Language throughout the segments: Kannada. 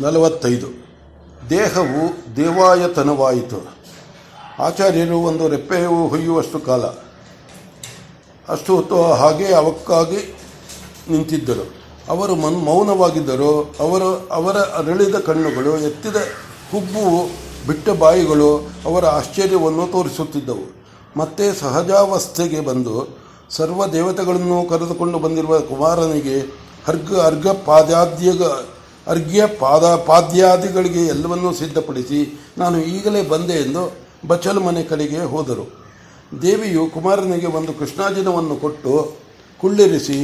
ನಲವತ್ತೈದು. ದೇಹವು ದೇವಾಯತನವಾಯಿತು. ಆಚಾರ್ಯರು ಒಂದು ರೆಪ್ಪೆಯು ಹೊಯ್ಯುವಷ್ಟು ಕಾಲ. ಅಷ್ಟು ಹೊತ್ತು ಹಾಗೆ ಅವಕ್ಕಾಗಿ ನಿಂತಿದ್ದರು. ಅವರು ಮನ್, ಮೌನವಾಗಿದ್ದರು. ಅವರು ಅವರ ಅರಳಿದ ಕಣ್ಣುಗಳು, ಎತ್ತಿದ ಹುಬ್ಬು, ಬಿಟ್ಟ ಬಾಯಿಗಳು ಅವರ ಆಶ್ಚರ್ಯವನ್ನು ತೋರಿಸುತ್ತಿದ್ದವು. ಮತ್ತೆ ಸಹಜಾವಸ್ಥೆಗೆ ಬಂದು ಸರ್ವ ದೇವತೆಗಳನ್ನು ಕರೆದುಕೊಂಡು ಬಂದಿರುವ ಕುಮಾರನಿಗೆ ಅರ್ಘ ಅರ್ಘ ಪಾದ್ಯಾದ್ಯ ಅರ್ಘ್ಯ ಪಾದ ಪಾದ್ಯಾದಿಗಳಿಗೆ ಎಲ್ಲವನ್ನೂ ಸಿದ್ಧಪಡಿಸಿ ನಾನು ಈಗಲೇ ಬಂದೆ ಎಂದು ಬಚಲ ಮನೆ ಕಡೆಗೆ ಹೋದರು. ದೇವಿಯು ಕುಮಾರನಿಗೆ ಒಂದು ಕೃಷ್ಣಾಜಿನವನ್ನು ಕೊಟ್ಟು ಕುಳ್ಳಿರಿಸಿ,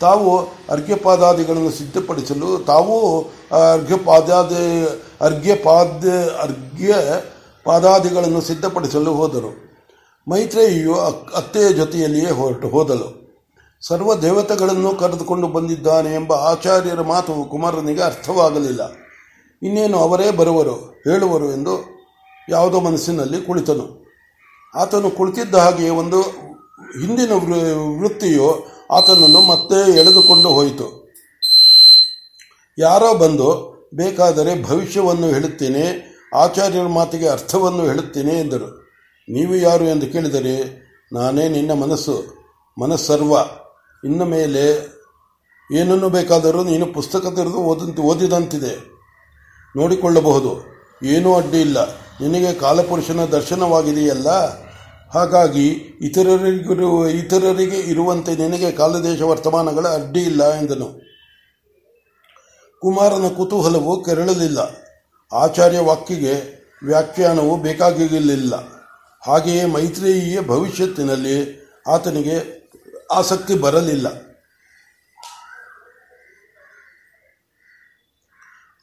ತಾವು ಅರ್ಘ್ಯಪಾದಾದಿಗಳನ್ನು ಸಿದ್ಧಪಡಿಸಲು ತಾವೂ ಅರ್ಘ್ಯಪಾದಾದಿ ಅರ್ಘ್ಯಪಾದ್ಯ ಅರ್ಘ್ಯ ಪಾದಾದಿಗಳನ್ನು ಸಿದ್ಧಪಡಿಸಲು ಹೋದರು. ಮೈತ್ರೇಯಿಯು ಅತ್ತೆಯ ಜೊತೆಯಲ್ಲಿಯೇ ಹೊರಟು ಹೋದಳು. ಸರ್ವ ದೇವತೆಗಳನ್ನು ಕರೆದುಕೊಂಡು ಬಂದಿದ್ದಾನೆ ಎಂಬ ಆಚಾರ್ಯರ ಮಾತು ಕುಮಾರನಿಗೆ ಅರ್ಥವಾಗಲಿಲ್ಲ. ಇನ್ನೇನು ಅವರೇ ಬರುವರು, ಹೇಳುವರು ಎಂದು ಯಾವುದೋ ಮನಸ್ಸಿನಲ್ಲಿ ಕುಳಿತನು. ಆತನು ಕುಳಿತಿದ್ದ ಹಾಗೆ ಒಂದು ಹಿಂದಿನ ವೃತ್ತಿಯು ಆತನನ್ನು ಮತ್ತೆ ಎಳೆದುಕೊಂಡು ಹೋಯಿತು. ಯಾರೋ ಬಂದು, ಬೇಕಾದರೆ ಭವಿಷ್ಯವನ್ನು ಹೇಳುತ್ತೇನೆ, ಆಚಾರ್ಯರ ಮಾತಿಗೆ ಅರ್ಥವನ್ನು ಹೇಳುತ್ತೇನೆ ಎಂದರು. ನೀವು ಯಾರು? ಎಂದು ಕೇಳಿದರೆ, ನಾನೇ ನಿನ್ನ ಮನಸ್ಸು, ಮನಸ್ಸರ್ವ. ಇನ್ನು ಮೇಲೆ ಏನನ್ನು ಬೇಕಾದರೂ ನೀನು ಪುಸ್ತಕ ತೆರೆದು ಓದಂತ ಓದಿದಂತಿದೆ. ನೋಡಿಕೊಳ್ಳಬಹುದು. ಏನೂ ಅಡ್ಡಿ ಇಲ್ಲ. ನಿನಗೆ ಕಾಲಪುರುಷನ ದರ್ಶನವಾಗಿದೆಯಲ್ಲ? ಹಾಗಾಗಿ ಇತರರಿಗಿರುವ ಇತರರಿಗೆ ಇರುವಂತೆ ನಿನಗೆ ಕಾಲದೇಶ ವರ್ತಮಾನಗಳ ಅಡ್ಡಿ ಇಲ್ಲ ಎಂದನು. ಕುಮಾರನ ಕುತೂಹಲವು ಕೆರಳಲಿಲ್ಲ. ಆಚಾರ್ಯ ವಾಕ್ಯಗೆ ವ್ಯಾಖ್ಯಾನವು ಬೇಕಾಗಿರಲಿಲ್ಲ. ಹಾಗೆಯೇ ಮೈತ್ರೇಯಿಯ ಭವಿಷ್ಯತ್ತಿನಲ್ಲಿ ಆತನಿಗೆ ಆಸಕ್ತಿ ಬರಲಿಲ್ಲ.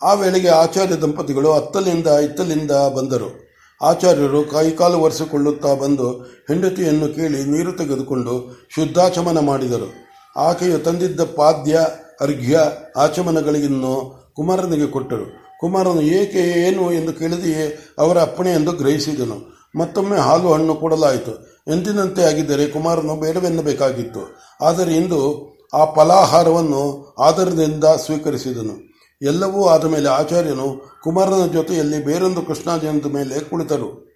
ಆ ವೇಳೆಗೆ ಆಚಾರ್ಯ ದಂಪತಿಗಳು ಅತ್ತಲಿಂದ ಇತ್ತಲಿಂದ ಬಂದರು. ಆಚಾರ್ಯರು ಕೈಕಾಲು ಒರೆಸಿಕೊಳ್ಳುತ್ತಾ ಬಂದು ಹೆಂಡತಿಯನ್ನು ಕೇಳಿ ನೀರು ತೆಗೆದುಕೊಂಡು ಶುದ್ಧಾಚಮನ ಮಾಡಿದರು. ಆಕೆಯು ತಂದಿದ್ದ ಪಾದ್ಯ, ಅರ್ಘ್ಯ, ಆಚಮನಗಳಿಗಿನ್ನು ಕುಮಾರನಿಗೆ ಕೊಟ್ಟರು. ಕುಮಾರನು, ಏಕೆ, ಏನು? ಎಂದು ಕೇಳಿದೆಯೇ ಅವರ ಅಪ್ಪಣೆ ಎಂದು ಗ್ರಹಿಸಿದನು. ಮತ್ತೊಮ್ಮೆ ಹಾಲು ಹಣ್ಣು ಕೊಡಲಾಯಿತು. ಎಂದಿನಂತೆ ಆಗಿದ್ದರೆ ಕುಮಾರನು ಬೇಡವೆನ್ನಬೇಕಾಗಿತ್ತು. ಆದರೆ ಇಂದು ಆ ಫಲಾಹಾರವನ್ನು ಆಧಾರದಿಂದ ಸ್ವೀಕರಿಸಿದನು. ಎಲ್ಲವೂ ಆದ ಮೇಲೆ ಆಚಾರ್ಯನು ಕುಮಾರನ ಜೊತೆಯಲ್ಲಿ ಬೇರೊಂದು ಕೃಷ್ಣಾಜನದ ಮೇಲೆ ಕುಳಿತರು.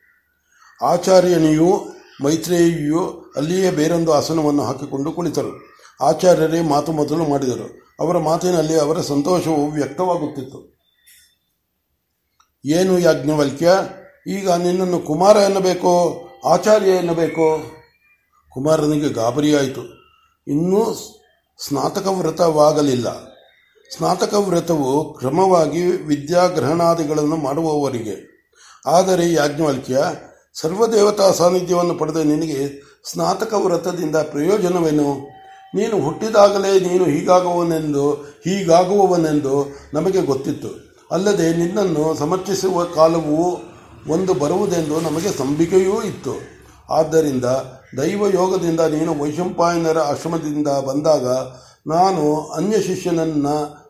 ಆಚಾರ್ಯನಿಯು ಮೈತ್ರೇಯಿಯು ಅಲ್ಲಿಯೇ ಬೇರೊಂದು ಆಸನವನ್ನು ಹಾಕಿಕೊಂಡು ಕುಳಿತರು. ಆಚಾರ್ಯರೇ ಮಾತು ಮೊದಲು ಮಾಡಿದರು. ಅವರ ಮಾತಿನಲ್ಲಿ ಅವರ ಸಂತೋಷವು ವ್ಯಕ್ತವಾಗುತ್ತಿತ್ತು. ಏನು ಯಾಜ್ಞವಲ್ಕ್ಯ? ಈಗ ನಿನ್ನನ್ನು ಕುಮಾರ ಎನ್ನಬೇಕೋ? ಆಚಾರ್ಯ ಎನ್ನಬೇಕೋ? ಕುಮಾರನಿಗೆ ಗಾಬರಿಯಾಯಿತು. ಇನ್ನೂ ಸ್ನಾತಕ ವ್ರತವಾಗಲಿಲ್ಲ ಸ್ನಾತಕ ವ್ರತವು ಕ್ರಮವಾಗಿ ವಿದ್ಯಾಗ್ರಹಣಾದಿಗಳನ್ನು ಮಾಡುವವರಿಗೆ. ಆದರೆ ಯಾಜ್ಞವಲ್ಕ್ಯ, ಸರ್ವದೇವತಾ ಸಾನ್ನಿಧ್ಯವನ್ನು ಪಡೆದ ನಿನಗೆ ಸ್ನಾತಕ ವ್ರತದಿಂದ ಪ್ರಯೋಜನವೇನು? ನೀನು ಹುಟ್ಟಿದಾಗಲೇ ನೀನು ಹೀಗಾಗುವನೆಂದು, ಹೀಗಾಗುವವನೆಂದು ನಮಗೆ ಗೊತ್ತಿತ್ತು. ಅಲ್ಲದೆ ನಿನ್ನನ್ನು ಸಮರ್ಥಿಸುವ ಕಾಲವು ಒಂದು ಬರುವುದೆಂದು ನಮಗೆ ಸಂಬಿಕೆಯೂ ಇತ್ತು. ಆದ್ದರಿಂದ ದೈವ ಯೋಗದಿಂದ ನೀನು ವೈಶಂಪಾಯನರ ಆಶ್ರಮದಿಂದ ಬಂದಾಗ ನಾನು ಅನ್ಯ ಶಿಷ್ಯನನ್ನು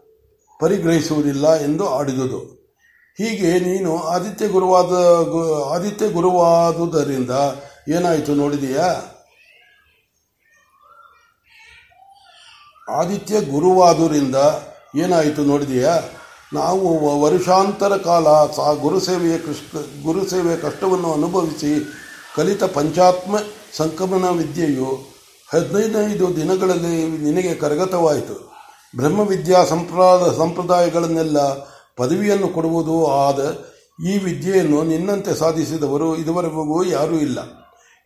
ಪರಿಗ್ರಹಿಸುವುದಿಲ್ಲ ಎಂದು ಆಡಿದುದು. ಹೀಗೆ ನೀನು ಆದಿತ್ಯ ಗುರುವಾದ, ಆದಿತ್ಯ ಗುರುವಾದುದರಿಂದ ಏನಾಯಿತು ನೋಡಿದೆಯಾ? ಆದಿತ್ಯ ಗುರುವಾದುರಿಂದ ಏನಾಯಿತು ನೋಡಿದೆಯಾ? ನಾವು ವರ್ಷಾಂತರ ಕಾಲ ಸಾ ಗುರುಸೇವೆಯ ಕೃಷ್ಣ ಗುರುಸೇವೆಯ ಕಷ್ಟವನ್ನು ಅನುಭವಿಸಿ ಕಲಿತ ಪಂಚಾತ್ಮ ಸಂಕಮನ ವಿದ್ಯೆಯು ಹದಿನೈದೈದು ದಿನಗಳಲ್ಲಿ ನಿನಗೆ ಕರಗತವಾಯಿತು. ಬ್ರಹ್ಮವಿದ್ಯಾ ಸಂಪ್ರಾದ ಸಂಪ್ರದಾಯಗಳನ್ನೆಲ್ಲ ಪದವಿಯನ್ನು ಕೊಡುವುದು ಆದ ಈ ವಿದ್ಯೆಯನ್ನು ನಿನ್ನಂತೆ ಸಾಧಿಸಿದವರು ಇದುವರೆಗೂ ಯಾರೂ ಇಲ್ಲ.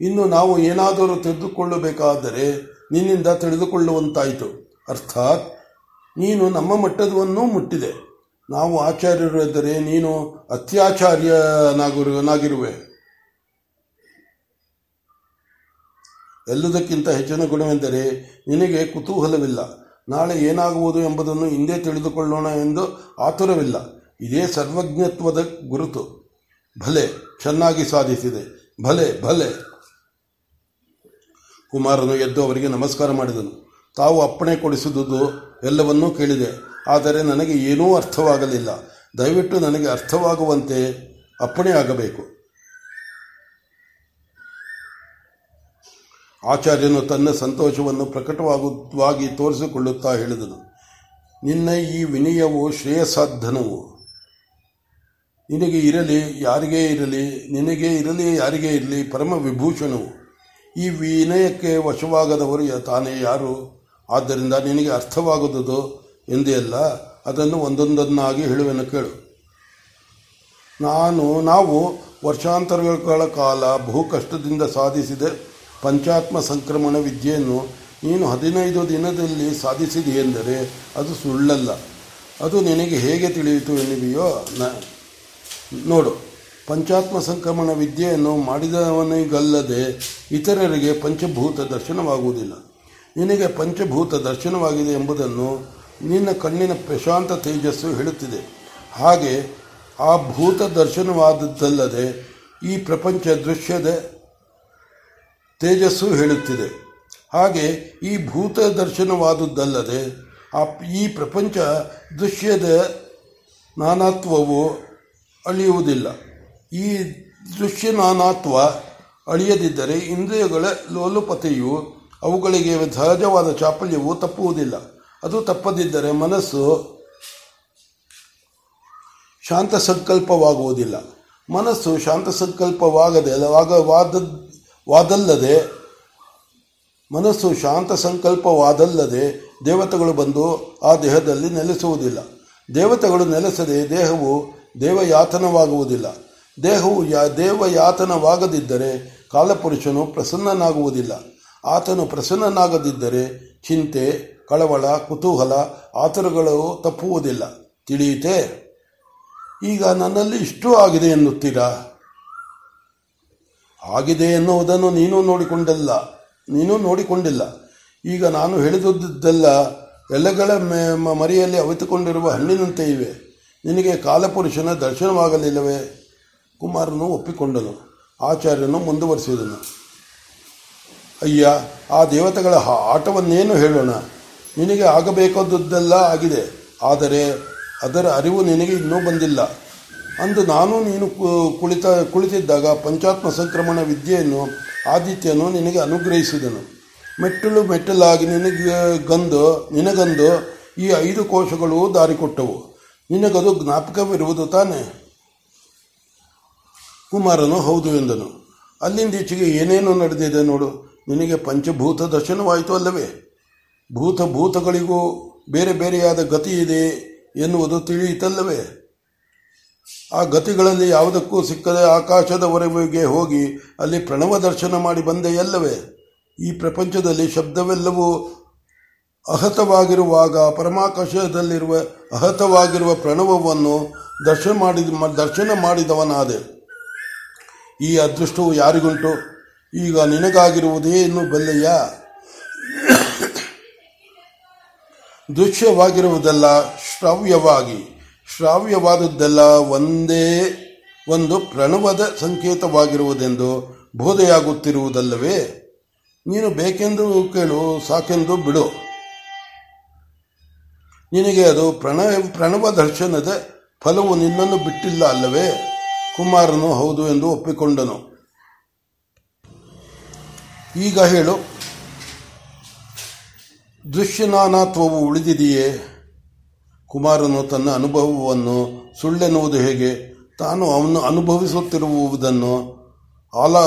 ಇನ್ನು ನಾವು ಏನಾದರೂ ತಿಳಿದುಕೊಳ್ಳಬೇಕಾದರೆ ನಿನ್ನಿಂದ ತಿಳಿದುಕೊಳ್ಳುವಂತಾಯಿತು. ಅರ್ಥಾತ್ ನೀನು ನಮ್ಮ ಮಟ್ಟದವನ್ನೂ ಮುಟ್ಟಿದೆ. ನಾವು ಆಚಾರ್ಯರು ಎಂದರೆ ನೀನು ಅತ್ಯಾಚಾರ್ಯನಾಗಿರುವೆ. ಎಲ್ಲದಕ್ಕಿಂತ ಹೆಚ್ಚಿನ ಗುಣವೆಂದರೆ ನಿನಗೆ ಕುತೂಹಲವಿಲ್ಲ. ನಾಳೆ ಏನಾಗುವುದು ಎಂಬುದನ್ನು ಹಿಂದೆ ತಿಳಿದುಕೊಳ್ಳೋಣ ಎಂದು ಆತುರವಿಲ್ಲ. ಇದೇ ಸರ್ವಜ್ಞತ್ವದ ಗುರುತು. ಭಲೆ, ಚೆನ್ನಾಗಿ ಸಾಧಿಸಿದೆ. ಭಲೆ ಭಲೆ. ಕುಮಾರನು ಎದ್ದು ಅವರಿಗೆ ನಮಸ್ಕಾರ ಮಾಡಿದನು. ತಾವು ಅಪ್ಪಣೆ ಕೊಡಿಸಿದುದು ಎಲ್ಲವನ್ನೂ ಕೇಳಿದೆ. ಆದರೆ ನನಗೆ ಏನೂ ಅರ್ಥವಾಗಲಿಲ್ಲ. ದಯವಿಟ್ಟು ನನಗೆ ಅರ್ಥವಾಗುವಂತೆ ಅಪ್ಪಣೆ ಆಗಬೇಕು. ಆಚಾರ್ಯನು ತನ್ನ ಸಂತೋಷವನ್ನು ಪ್ರಕಟವಾಗುವಾಗಿ ತೋರಿಸಿಕೊಳ್ಳುತ್ತಾ ಹೇಳಿದನು. ನಿನ್ನ ಈ ವಿನಯವು ಶ್ರೇಯಸಾಧನವು ನಿನಗೆ ಇರಲಿ, ಯಾರಿಗೇ ಇರಲಿ, ನಿನಗೆ ಇರಲಿ, ಯಾರಿಗೇ ಇರಲಿ ಪರಮ ವಿಭೂಷಣವು ಈ ವಿನಯಕ್ಕೆ ವಶವಾಗದವರು ತಾನೇ ಯಾರು? ಆದ್ದರಿಂದ ನಿನಗೆ ಅರ್ಥವಾಗುವುದು ಎಂದೇ ಅಲ್ಲ, ಅದನ್ನು ಒಂದೊಂದನ್ನಾಗಿ ಹೇಳುವೆನ ಕೇಳು. ನಾನು, ನಾವು ವರ್ಷಾಂತರಗಳ ಕಾಲ ಬಹು ಕಷ್ಟದಿಂದ ಸಾಧಿಸಿದ ಪಂಚಾತ್ಮ ಸಂಕ್ರಮಣ ವಿದ್ಯೆಯನ್ನು ನೀನು ಹದಿನೈದು ದಿನದಲ್ಲಿ ಸಾಧಿಸಿದೆ ಎಂದರೆ ಅದು ಸುಳ್ಳಲ್ಲ. ಅದು ನಿನಗೆ ಹೇಗೆ ತಿಳಿಯಿತು ಎನ್ನುವೆಯೋ ನೋಡು. ಪಂಚಾತ್ಮ ಸಂಕ್ರಮಣ ವಿದ್ಯೆಯನ್ನು ಮಾಡಿದವನಿಗಲ್ಲದೆ ಇತರರಿಗೆ ಪಂಚಭೂತ ದರ್ಶನವಾಗುವುದಿಲ್ಲ. ನಿನಗೆ ಪಂಚಭೂತ ದರ್ಶನವಾಗಿದೆ ಎಂಬುದನ್ನು ನಿನ್ನ ಕಣ್ಣಿನ ಪ್ರಶಾಂತ ತೇಜಸ್ಸು ಹೇಳುತ್ತಿದೆ. ಹಾಗೆ ಆ ಭೂತ ದರ್ಶನವಾದದ್ದಲ್ಲದೆ ಈ ಪ್ರಪಂಚ ದೃಶ್ಯದ ತೇಜಸ್ಸು ಹೇಳುತ್ತಿದೆ. ಹಾಗೆ ಈ ಭೂತ ದರ್ಶನವಾದುದಲ್ಲದೆ ಆ ಈ ಪ್ರಪಂಚ ದೃಶ್ಯದ ನಾನಾತ್ವವು ಅಳಿಯುವುದಿಲ್ಲ. ಈ ದೃಶ್ಯ ನಾನಾತ್ವ ಅಳಿಯದಿದ್ದರೆ ಇಂದ್ರಿಯಗಳ ಲೋಲುಪತೆಯು ಅವುಗಳಿಗೆ ಸಹಜವಾದ ಚಾಪಲ್ಯವು ತಪ್ಪುವುದಿಲ್ಲ. ಅದು ತಪ್ಪದಿದ್ದರೆ ಮನಸ್ಸು ಶಾಂತ ಸಂಕಲ್ಪವಾಗುವುದಿಲ್ಲ. ಮನಸ್ಸು ಶಾಂತ ಸಂಕಲ್ಪವಾಗದೆ ವಾದಲ್ಲದೆ, ಮನಸ್ಸು ಶಾಂತ ಸಂಕಲ್ಪವಾದಲ್ಲದೆ ದೇವತೆಗಳು ಬಂದು ಆ ದೇಹದಲ್ಲಿ ನೆಲೆಸುವುದಿಲ್ಲ. ದೇವತೆಗಳು ನೆಲೆಸದೆ ದೇಹವು ದೇವಯಾತನವಾಗುವುದಿಲ್ಲ. ದೇಹವು ಯಾ ದೇವಯಾತನವಾಗದಿದ್ದರೆ ಕಾಲಪುರುಷನು ಪ್ರಸನ್ನನಾಗುವುದಿಲ್ಲ. ಆತನು ಪ್ರಸನ್ನನಾಗದಿದ್ದರೆ ಚಿಂತೆ ಕಳವಳ, ಕುತೂಹಲ, ಆತರುಗಳು ತಪ್ಪುವುದಿಲ್ಲ. ತಿಳಿಯುತ್ತೆ ಈಗ ನನ್ನಲ್ಲಿ ಇಷ್ಟು ಆಗಿದೆ ಎನ್ನುತ್ತೀರಾ? ಆಗಿದೆ ಎನ್ನುವುದನ್ನು ನೀನು ನೋಡಿಕೊಂಡಲ್ಲ. ನೀನು ನೋಡಿಕೊಂಡಿಲ್ಲ. ಈಗ ನಾನು ಹೇಳಿದುದೆಲ್ಲ ಎಲ್ಲಗಳ ಮರಿಯಲ್ಲಿ ಅವಿತುಕೊಂಡಿರುವ ಹಣ್ಣಿನಂತೆ ಇವೆ. ನಿನಗೆ ಕಾಲಪುರುಷನ ದರ್ಶನವಾಗಲಿಲ್ಲವೇ? ಕುಮಾರನು ಒಪ್ಪಿಕೊಂಡನು. ಆಚಾರ್ಯನು ಮುಂದುವರಿಸಿದನು. ಅಯ್ಯ, ಆ ದೇವತೆಗಳ ಆಟವನ್ನೇನು ಹೇಳೋಣ? ನಿನಗೆ ಆಗಬೇಕಾದದ್ದೆಲ್ಲ ಆಗಿದೆ. ಆದರೆ ಅದರ ಅರಿವು ನಿನಗೆ ಇನ್ನೂ ಬಂದಿಲ್ಲ. ಅಂದು ನಾನು ನೀನು ಕುಳಿತ, ಕುಳಿತಿದ್ದಾಗ ಪಂಚಾತ್ಮ ಸಂಕ್ರಮಣ ವಿದ್ಯೆಯನ್ನು, ಆದಿತ್ಯನು ನಿನಗೆ ಅನುಗ್ರಹಿಸಿದನು. ಮೆಟ್ಟಲು ಮೆಟ್ಟಲಾಗಿ ನಿನಗೆ ಗಂದು, ನಿನಗಂದು ಈ ಐದು ಕೋಶಗಳು ದಾರಿ ಕೊಟ್ಟವು ನಿನಗದು ಜ್ಞಾಪಕವಿರುವುದು ತಾನೇ? ಕುಮಾರನು, ಹೌದು ಎಂದನು. ಅಲ್ಲಿಂದೀಚೆಗೆ ಏನೇನು ನಡೆದಿದೆ ನೋಡು. ನಿನಗೆ ಪಂಚಭೂತ ದರ್ಶನವಾಯಿತು ಅಲ್ಲವೇ? ಭೂತ ಭೂತಗಳಿಗೂ ಬೇರೆ ಬೇರೆಯಾದ ಗತಿ ಇದೆ ಎನ್ನುವುದು ತಿಳಿಯಿತಲ್ಲವೇ? ಆ ಗತಿಗಳಲ್ಲಿ ಯಾವುದಕ್ಕೂ ಸಿಕ್ಕದೆ ಆಕಾಶದವರೆಗೆ ಹೋಗಿ ಅಲ್ಲಿ ಪ್ರಣವ ದರ್ಶನ ಮಾಡಿ ಬಂದೆಯಲ್ಲವೇ ಈ ಪ್ರಪಂಚದಲ್ಲಿ ಶಬ್ದವೆಲ್ಲವೂ ಅಹತವಾಗಿರುವಾಗ, ಪರಮಾಕಾಶದಲ್ಲಿರುವ ಅಹತವಾಗಿರುವ ಪ್ರಣವವನ್ನು ದರ್ಶನ ಮಾಡಿದ ದರ್ಶನ ಮಾಡಿದವನಾದೆ. ಈ ಅದೃಷ್ಟವು ಯಾರಿಗುಂಟು? ಈಗ ನಿನಗಾಗಿರುವುದೇ ಇನ್ನು ಬಲ್ಲೆಯ ದೃಶ್ಯವಾಗಿರುವುದೆಲ್ಲ ಶ್ರಾವ್ಯವಾಗಿ. ಶ್ರಾವ್ಯವಾದದ್ದೆಲ್ಲ ಒಂದೇ ಒಂದು ಪ್ರಣವದ ಸಂಕೇತವಾಗಿರುವುದೆಂದು ಬೋಧೆಯಾಗುತ್ತಿರುವುದಲ್ಲವೇ? ನೀನು ಬೇಕೆಂದು ಕೇಳು, ಸಾಕೆಂದು ಬಿಡು. ನಿನಗೆ ಅದು ಪ್ರಣ ಪ್ರಣವ ದರ್ಶನದ ಫಲವು ನಿನ್ನನ್ನು ಬಿಟ್ಟಿಲ್ಲ ಅಲ್ಲವೇ? ಕುಮಾರನು ಹೌದು ಎಂದು ಒಪ್ಪಿಕೊಂಡನು. ಈಗ ಹೇಳು ದೃಶ್ಯನಾನಾತ್ವವು ಉಳಿದಿದೆಯೇ? ಕುಮಾರನು ತನ್ನ ಅನುಭವವನ್ನು ಸುಳ್ಳೆನ್ನುವುದು ಹೇಗೆ? ತಾನು ಅವನು ಅನುಭವಿಸುತ್ತಿರುವುದನ್ನು ಅಲ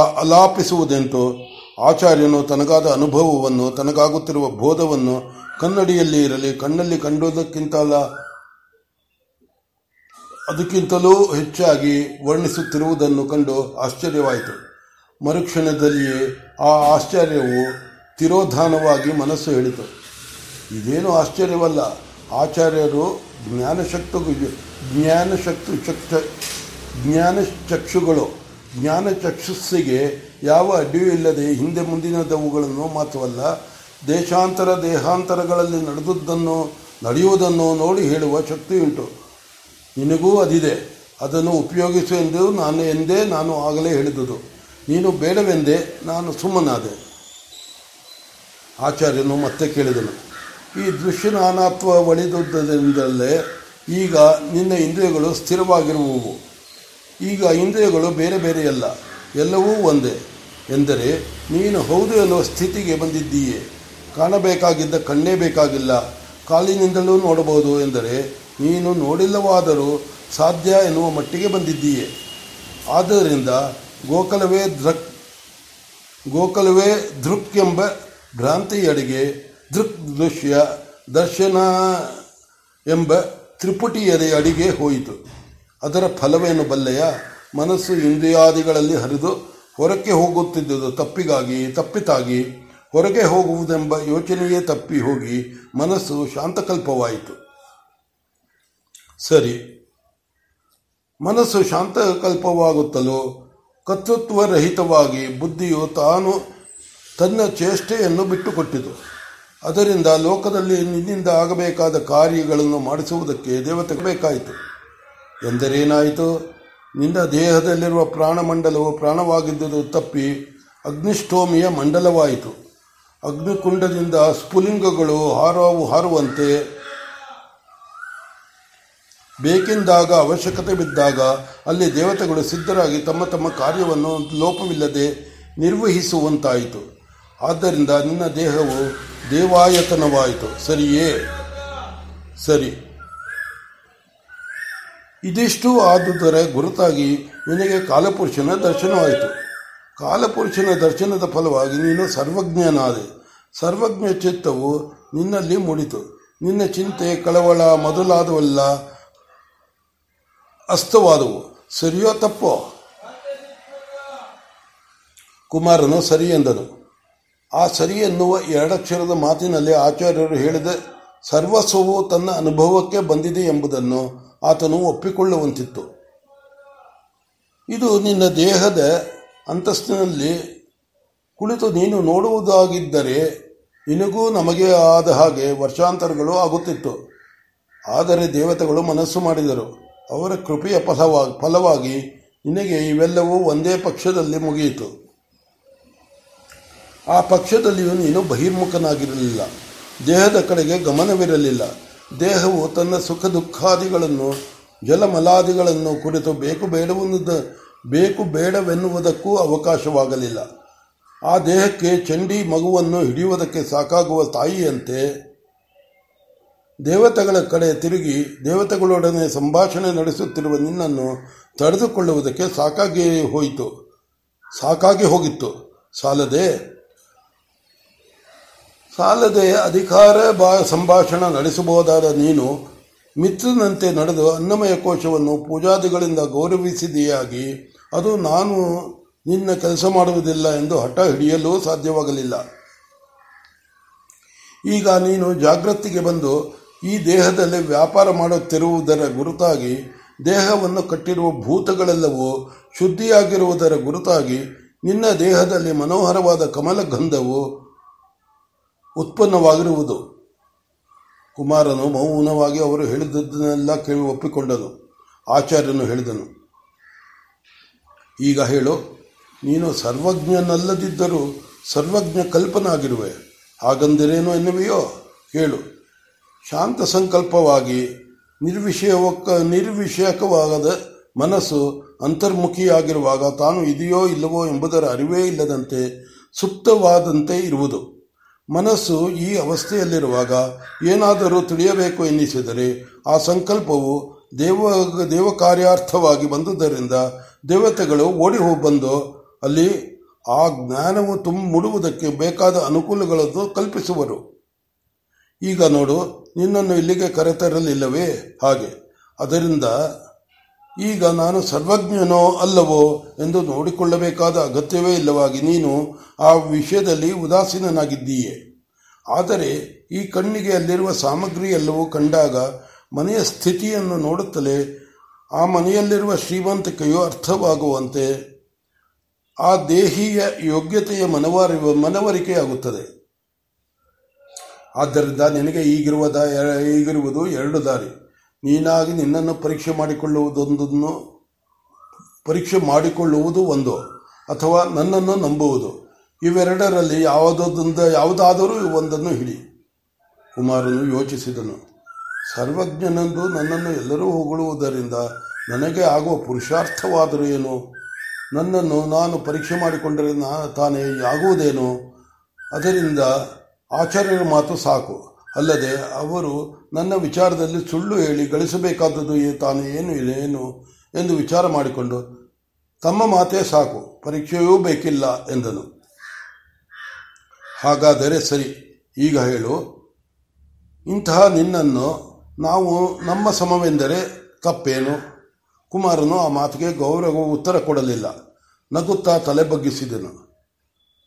ಅಲಾಪಿಸುವುದೆಂತು? ಆಚಾರ್ಯನು ತನಗಾದ ಅನುಭವವನ್ನು, ತನಗಾಗುತ್ತಿರುವ ಬೋಧವನ್ನು ಕನ್ನಡಿಯಲ್ಲಿ ಇರಲಿ, ಕಣ್ಣಲ್ಲಿ ಕಂಡುವುದಕ್ಕಿಂತಲ ಅದಕ್ಕಿಂತಲೂ ಹೆಚ್ಚಾಗಿ ವರ್ಣಿಸುತ್ತಿರುವುದನ್ನು ಕಂಡು ಆಶ್ಚರ್ಯವಾಯಿತು. ಮರುಕ್ಷಣದಲ್ಲಿಯೇ ಆ ಆಶ್ಚರ್ಯವು ತಿರೋಧಾನವಾಗಿ ಮನಸ್ಸು ಹೇಳಿತು ಇದೇನು ಆಶ್ಚರ್ಯವಲ್ಲ. ಆಚಾರ್ಯರು ಜ್ಞಾನಶಕ್ತ ಜ್ಞಾನಶಕ್ತಿ ಶಕ್ತ ಜ್ಞಾನ ಚಕ್ಷುಸ್ಸಿಗೆ ಯಾವ ಅಡ್ಡಿಯೂ ಇಲ್ಲದೆ ಹಿಂದೆ ಮುಂದಿನದವುಗಳನ್ನು ಮಾತ್ರವಲ್ಲ, ದೇಶಾಂತರ ದೇಹಾಂತರಗಳಲ್ಲಿ ನಡೆದುದನ್ನು ನಡೆಯುವುದನ್ನು ನೋಡಿ ಹೇಳುವ ಶಕ್ತಿಯುಂಟು. ನಿನಗೂ ಅದಿದೆ. ಅದನ್ನು ಉಪಯೋಗಿಸು ಎಂದು ನಾನು ಎಂದೇ ನಾನು ಆಗಲೇ ಹೇಳಿದುದು. ನೀನು ಬೇಡವೆಂದೇ ನಾನು ಸುಮ್ಮನಾದೆ. ಆಚಾರ್ಯನು ಮತ್ತೆ ಕೇಳಿದನು. ಈ ದೃಶ್ಯನಾನಾತ್ವ ಒಳಿದುದರಿಂದಲೇ ಈಗ ನಿನ್ನ ಇಂದ್ರಿಯಗಳು ಸ್ಥಿರವಾಗಿರುವವು. ಈಗ ಇಂದ್ರಿಯಗಳು ಬೇರೆ ಬೇರೆಯಲ್ಲ, ಎಲ್ಲವೂ ಒಂದೇ. ಎಂದರೆ ನೀನು ಹೌದು ಎನ್ನುವ ಸ್ಥಿತಿಗೆ ಬಂದಿದ್ದೀಯೇ. ಕಾಣಬೇಕಾಗಿದ್ದ ಕಣ್ಣೇ ಬೇಕಾಗಿಲ್ಲ. ಕಾಲಿನಿಂದಲೂ ನೋಡಬಹುದು ಎಂದರೆ ನೀನು ನೋಡಿಲ್ಲವಾದರೂ ಸಾಧ್ಯ ಎನ್ನುವ ಮಟ್ಟಿಗೆ ಬಂದಿದ್ದೀಯೆ. ಆದ್ದರಿಂದ ಗೋಕಲವೇ ದೃಕ್ ಗೋಕಲವೇ ದೃಕ್ ಎಂಬ ಭ್ರಾಂತಿಯಡೆಗೆ ದೃಕ್ ದೃಶ್ಯ ದರ್ಶನ ಎಂಬ ತ್ರಿಪುಟಿಯದೆ ಅಡಿಗೆ ಹೋಯಿತು. ಅದರ ಫಲವೇನು ಬಲ್ಲೆಯ? ಮನಸ್ಸು ಇಂದ್ರಿಯಾದಿಗಳಲ್ಲಿ ಹರಿದು ಹೊರಕ್ಕೆ ಹೋಗುತ್ತಿದ್ದುದು ತಪ್ಪಿಗಾಗಿ, ತಪ್ಪಿತಾಗಿ ಹೊರಗೆ ಹೋಗುವುದೆಂಬ ಯೋಚನೆಯೇ ತಪ್ಪಿ ಹೋಗಿ ಮನಸ್ಸು ಶಾಂತಕಲ್ಪವಾಯಿತು. ಸರಿ. ಮನಸ್ಸು ಶಾಂತಕಲ್ಪವಾಗುತ್ತಲೋ, ಕರ್ತೃತ್ವರಹಿತವಾಗಿ ಬುದ್ಧಿಯು ತಾನು ತನ್ನ ಚೇಷ್ಟೆಯನ್ನು ಬಿಟ್ಟುಕೊಟ್ಟಿತು. ಅದರಿಂದ ಲೋಕದಲ್ಲಿ ನಿನ್ನಿಂದ ಆಗಬೇಕಾದ ಕಾರ್ಯಗಳನ್ನು ಮಾಡಿಸುವುದಕ್ಕೆ ದೇವತೆ ಬೇಕಾಯಿತು. ಎಂದರೇನಾಯಿತು? ನಿನ್ನ ದೇಹದಲ್ಲಿರುವ ಪ್ರಾಣಮಂಡಲವು ಪ್ರಾಣವಾಗಿದ್ದುದು ತಪ್ಪಿ ಅಗ್ನಿಷ್ಠೋಮಿಯ ಮಂಡಲವಾಯಿತು. ಅಗ್ನಿಕುಂಡದಿಂದ ಸ್ಫುಲಿಂಗಗಳು ಹಾರವು ಹಾರುವಂತೆ ಬೇಕೆಂದಾಗ ಅವಶ್ಯಕತೆ ಬಿದ್ದಾಗ ಅಲ್ಲಿ ದೇವತೆಗಳು ಸಿದ್ಧರಾಗಿ ತಮ್ಮ ತಮ್ಮ ಕಾರ್ಯವನ್ನು ಲೋಪವಿಲ್ಲದೆ ನಿರ್ವಹಿಸುವಂತಾಯಿತು. ಆದ್ದರಿಂದ ನಿನ್ನ ದೇಹವು ದೇವಾಯತನವಾಯಿತು. ಸರಿಯೇ? ಸರಿ. ಇದಿಷ್ಟು ಆದುದರ ಗುರುತಾಗಿ ನಿನಗೆ ಕಾಲಪುರುಷನ ದರ್ಶನವಾಯಿತು. ಕಾಲಪುರುಷನ ದರ್ಶನದ ಫಲವಾಗಿ ನೀನು ಸರ್ವಜ್ಞನಾದೆ. ಸರ್ವಜ್ಞ ಚಿತ್ತವು ನಿನ್ನಲ್ಲಿ ಮೂಡಿತು. ನಿನ್ನ ಚಿಂತೆ ಕಳವಳ ಮೊದಲಾದವೆಲ್ಲ, ಅಸ್ತವಾದವು. ಸರಿಯೋ ತಪ್ಪೋ? ಕುಮಾರನು ಸರಿ ಎಂದನು. ಆ ಸರಿ ಎನ್ನುವ ಎರಡಕ್ಷರದ ಮಾತಿನಲ್ಲಿ ಆಚಾರ್ಯರು ಹೇಳಿದ, ಸರ್ವಸ್ವವು ತನ್ನ ಅನುಭವಕ್ಕೆ ಬಂದಿದೆ ಎಂಬುದನ್ನು ಆತನು ಒಪ್ಪಿಕೊಳ್ಳುವಂತಿತ್ತು. ಇದು ನಿನ್ನ ದೇಹದ ಅಂತಸ್ತಿನಲ್ಲಿ ಕುಳಿತು ನೀನು ನೋಡುವುದಾಗಿದ್ದರೆ ನಿನಗೂ ನಮಗೆ ಆದ ಹಾಗೆ ವರ್ಷಾಂತರಗಳು ಆಗುತ್ತಿತ್ತು. ಆದರೆ ದೇವತೆಗಳು ಮನಸ್ಸು ಮಾಡಿದರು, ಅವರ ಕೃಪೆಯ ಫಲವಾಗಿ ನಿನಗೆ ಇವೆಲ್ಲವೂ ಒಂದೇ ಪಕ್ಷದಲ್ಲಿ ಮುಗಿಯಿತು. ಆ ಪಕ್ಷದಲ್ಲಿಯೂ ನೀನು ಬಹಿರ್ಮುಖನಾಗಿರಲಿಲ್ಲ. ದೇಹದ ಕಡೆಗೆ ಗಮನವಿರಲಿಲ್ಲ. ದೇಹವು ತನ್ನ ಸುಖ ದುಃಖಾದಿಗಳನ್ನು ಜಲಮಲಾದಿಗಳನ್ನು ಕುರಿತು ಬೇಕು ಬೇಡವನ್ನು ಬೇಕು ಬೇಡವೆನ್ನುವುದಕ್ಕೂ ಅವಕಾಶವಾಗಲಿಲ್ಲ. ಆ ದೇಹಕ್ಕೆ ಚಂಡಿ ಮಗುವನ್ನು ಹಿಡಿಯುವುದಕ್ಕೆ ಸಾಕಾಗುವ ತಾಯಿಯಂತೆ ದೇವತೆಗಳ ಕಡೆ ತಿರುಗಿ ದೇವತೆಗಳೊಡನೆ ಸಂಭಾಷಣೆ ನಡೆಸುತ್ತಿರುವ ನಿನ್ನನ್ನು ತಡೆದುಕೊಳ್ಳುವುದಕ್ಕೆ ಸಾಕಾಗಿ ಹೋಯಿತು. ಸಾಕಾಗಿ ಹೋಗಿತ್ತು. ಸಾಲದೆ ಸಾಲದೆ ಅಧಿಕಾರ ಬಾ ಸಂಭಾಷಣ ನಡೆಸಬಹುದಾದ ನೀನು ಮಿತ್ರನಂತೆ ನಡೆದು ಅನ್ನಮಯ ಕೋಶವನ್ನು ಪೂಜಾದಿಗಳಿಂದ ಗೌರವಿಸಿದೆಯಾಗಿ, ಅದು ನಾನು ನಿನ್ನ ಕೆಲಸ ಮಾಡುವುದಿಲ್ಲ ಎಂದು ಹಠ ಹಿಡಿಯಲು ಸಾಧ್ಯವಾಗಲಿಲ್ಲ. ಈಗ ನೀನು ಜಾಗೃತಿಗೆ ಬಂದು ಈ ದೇಹದಲ್ಲಿ ವ್ಯಾಪಾರ ಮಾಡುತ್ತಿರುವುದರ ಗುರುತಾಗಿ, ದೇಹವನ್ನು ಕಟ್ಟಿರುವ ಭೂತಗಳೆಲ್ಲವೂ ಶುದ್ಧಿಯಾಗಿರುವುದರ ಗುರುತಾಗಿ, ನಿನ್ನ ದೇಹದಲ್ಲಿ ಮನೋಹರವಾದ ಕಮಲಗಂಧವು ಉತ್ಪನ್ನವಾಗಿರುವುದು. ಕುಮಾರನು ಮೌನವಾಗಿ ಅವರು ಹೇಳಿದ್ದನ್ನೆಲ್ಲ ಕೇಳಿ ಒಪ್ಪಿಕೊಂಡನು. ಆಚಾರ್ಯನು ಹೇಳಿದನು, ಈಗ ಹೇಳು, ನೀನು ಸರ್ವಜ್ಞನಲ್ಲದಿದ್ದರೂ ಸರ್ವಜ್ಞ ಕಲ್ಪನಾಗಿರುವೆ ಹಾಗಂದರೇನು ಎನ್ನುವೆಯೋ ಹೇಳು ಶಾಂತ ಸಂಕಲ್ಪವಾಗಿ, ನಿರ್ವಿಷಯವಕ್ಕ ನಿರ್ವಿಷಯಕವಾದ ಮನಸ್ಸು ಅಂತರ್ಮುಖಿಯಾಗಿರುವಾಗ ತಾನು ಇದೆಯೋ ಇಲ್ಲವೋ ಎಂಬುದರ ಅರಿವೇ ಇಲ್ಲದಂತೆ ಸುಪ್ತವಾದಂತೆ ಇರುವುದು. ಮನಸ್ಸು ಈ ಅವಸ್ಥೆಯಲ್ಲಿರುವಾಗ ಏನಾದರೂ ತಿಳಿಯಬೇಕು ಎನ್ನಿಸಿದರೆ ಆ ಸಂಕಲ್ಪವು ದೇವ ದೇವ ಕಾರ್ಯಾರ್ಥವಾಗಿ ಬಂದುದರಿಂದ ದೇವತೆಗಳು ಓಡಿ ಹೋಗಿ ಬಂದು ಅಲ್ಲಿ ಆ ಜ್ಞಾನವು ತುಂಬ ಮುಡುವುದಕ್ಕೆ ಬೇಕಾದ ಅನುಕೂಲಗಳನ್ನು ಕಲ್ಪಿಸುವರು. ಈಗ ನೋಡು, ನಿನ್ನನ್ನು ಇಲ್ಲಿಗೆ ಕರೆತರಲಿಲ್ಲವೇ? ಹಾಗೆ. ಅದರಿಂದ ಈಗ ನಾನು ಸರ್ವಜ್ಞನೋ ಅಲ್ಲವೋ ಎಂದು ನೋಡಿಕೊಳ್ಳಬೇಕಾದ ಅಗತ್ಯವೇ ಇಲ್ಲವಾಗಿ ನೀನು ಆ ವಿಷಯದಲ್ಲಿ ಉದಾಸೀನನಾಗಿದ್ದೀಯೆ. ಆದರೆ ಈ ಕಣ್ಣಿಗೆ ಅಲ್ಲಿರುವ ಸಾಮಗ್ರಿ ಎಲ್ಲವೂ ಕಂಡಾಗ ಮನೆಯ ಸ್ಥಿತಿಯನ್ನು ನೋಡುತ್ತಲೇ ಆ ಮನೆಯಲ್ಲಿರುವ ಶ್ರೀಮಂತಿಕೆಯು ಅರ್ಥವಾಗುವಂತೆ ಆ ದೇಹಿಯ ಯೋಗ್ಯತೆಯ ಮನವರಿ ಮನವರಿಕೆಯಾಗುತ್ತದೆ. ಆದ್ದರಿಂದ ನಿನಗೆ ಈಗಿರುವ ಈಗಿರುವುದು ಎರಡು ದಾರಿ. ನೀನಾಗಿ ನಿನ್ನನ್ನು ಪರೀಕ್ಷೆ ಮಾಡಿಕೊಳ್ಳುವುದೊಂದನ್ನು, ಪರೀಕ್ಷೆ ಮಾಡಿಕೊಳ್ಳುವುದು ಒಂದು, ಅಥವಾ ನನ್ನನ್ನು ನಂಬುವುದು. ಇವೆರಡರಲ್ಲಿ ಯಾವುದೊಂದ, ಯಾವುದಾದರೂ ಒಂದನ್ನು ಹಿಡಿ. ಕುಮಾರನು ಯೋಚಿಸಿದನು. ಸರ್ವಜ್ಞನೆಂದು ನನ್ನನ್ನು ಎಲ್ಲರೂ ಹೊಗಳುವುದರಿಂದ ನನಗೆ ಆಗುವ ಪುರುಷಾರ್ಥವಾದರೂ ಏನು? ನನ್ನನ್ನು ನಾನು ಪರೀಕ್ಷೆ ಮಾಡಿಕೊಂಡರೆ ನಾನು ತಾನೇ ಆಗುವುದೇನು? ಅದರಿಂದ ಆಚಾರ್ಯರ ಮಾತು ಸಾಕು. ಅಲ್ಲದೆ ಅವರು ನನ್ನ ವಿಚಾರದಲ್ಲಿ ಸುಳ್ಳು ಹೇಳಿ ಗಳಿಸಬೇಕಾದದ್ದು ತಾನು, ಏನು ಏನು ಎಂದು ವಿಚಾರ ಮಾಡಿಕೊಂಡು, ತಮ್ಮ ಮಾತೇ ಸಾಕು, ಪರೀಕ್ಷೆಯೂ ಬೇಕಿಲ್ಲ ಎಂದನು. ಹಾಗಾದರೆ ಸರಿ, ಈಗ ಹೇಳು. ಇಂತಹ ನಿನ್ನನ್ನು ನಾವು ನಮ್ಮ ಸಮವೆಂದರೆ ತಪ್ಪೇನು? ಕುಮಾರನು ಆ ಮಾತಿಗೆ ಗೌರವ ಉತ್ತರ ಕೊಡಲಿಲ್ಲ. ನಗುತ್ತಾ ತಲೆ ಬಗ್ಗಿಸಿದನು.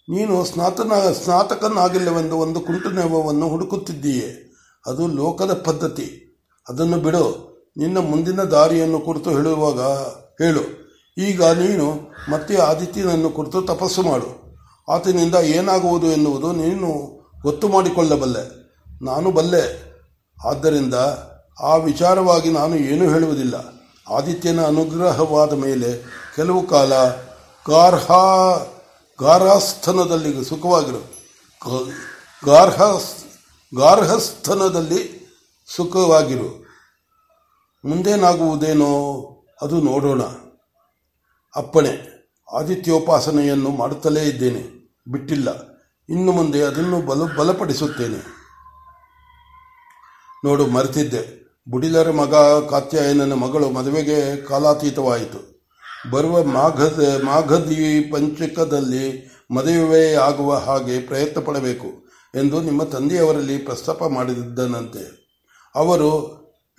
ನೀನು ಸ್ನಾತನ, ಸ್ನಾತಕನಾಗಿಲ್ಲವೆಂದು ಒಂದು ಕುಂಟು ನೆವವನ್ನು ಹುಡುಕುತ್ತಿದ್ದೀಯೇ. ಅದು ಲೋಕದ ಪದ್ಧತಿ. ಅದನ್ನು ಬಿಡು. ನಿನ್ನ ಮುಂದಿನ ದಾರಿಯನ್ನು ಕುರಿತು ಹೇಳುವಾಗ ಹೇಳು. ಈಗ ನೀನು ಮತ್ತೆ ಆದಿತ್ಯನನ್ನು ಕುರಿತು ತಪಸ್ಸು ಮಾಡು. ಆತನಿಂದ ಏನಾಗುವುದು ಎನ್ನುವುದು ನೀನು ಗೊತ್ತು ಮಾಡಿಕೊಳ್ಳಬಲ್ಲೆ. ನಾನು ಬಲ್ಲೆ. ಆದ್ದರಿಂದ ಆ ವಿಚಾರವಾಗಿ ನಾನು ಏನೂ ಹೇಳುವುದಿಲ್ಲ. ಆದಿತ್ಯನ ಅನುಗ್ರಹವಾದ ಮೇಲೆ ಕೆಲವು ಕಾಲ ಗಾರ್ಹ ಗಾರ್ಹಸ್ಥನದಲ್ಲಿ ಸುಖವಾಗಿರು ಗಾರ್ಹ ಗಾರ್ಹಸ್ಥನದಲ್ಲಿ ಸುಖವಾಗಿರು. ಮುಂದೇನಾಗುವುದೇನೋ ಅದು ನೋಡೋಣ. ಅಪ್ಪಣೆ, ಆದಿತ್ಯೋಪಾಸನೆಯನ್ನು ಮಾಡುತ್ತಲೇ ಇದ್ದೇನೆ. ಬಿಟ್ಟಿಲ್ಲ. ಇನ್ನು ಮುಂದೆ ಅದನ್ನು ಬಲ, ಬಲಪಡಿಸುತ್ತೇನೆ. ನೋಡು, ಮರೆತಿದ್ದೆ. ಬುಡಿಲರ ಮಗ ಕಾತ್ಯಾಯನನ ಮಗಳು ಮದುವೆಗೆ ಕಾಲಾತೀತವಾಯಿತು. ಬರುವ ಮಾಘದ, ಮಾಘದಿ ಪಂಚಕದಲ್ಲಿ ಆಗುವ ಹಾಗೆ ಪ್ರಯತ್ನ ಪಡಬೇಕು ಎಂದು ನಿಮ್ಮ ತಂದೆಯವರಲ್ಲಿ ಪ್ರಸ್ತಾಪ ಮಾಡಿದ್ದನಂತೆ. ಅವರು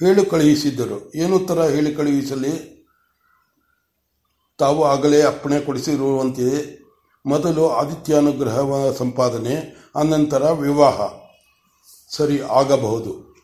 ಹೇಳಿ ಕಳುಹಿಸಿದ್ದರು. ಏನುತ್ತರ ಹೇಳಿ ಕಳುಹಿಸಲಿ? ತಾವು ಆಗಲೇ ಅಪ್ಪಣೆ ಕೊಡಿಸಿರುವಂತೆಯೇ. ಮೊದಲು ಆದಿತ್ಯಾನುಗ್ರಹ ಸಂಪಾದನೆ ಅನಂತರ ವಿವಾಹ. ಸರಿ, ಆಗಬಹುದು.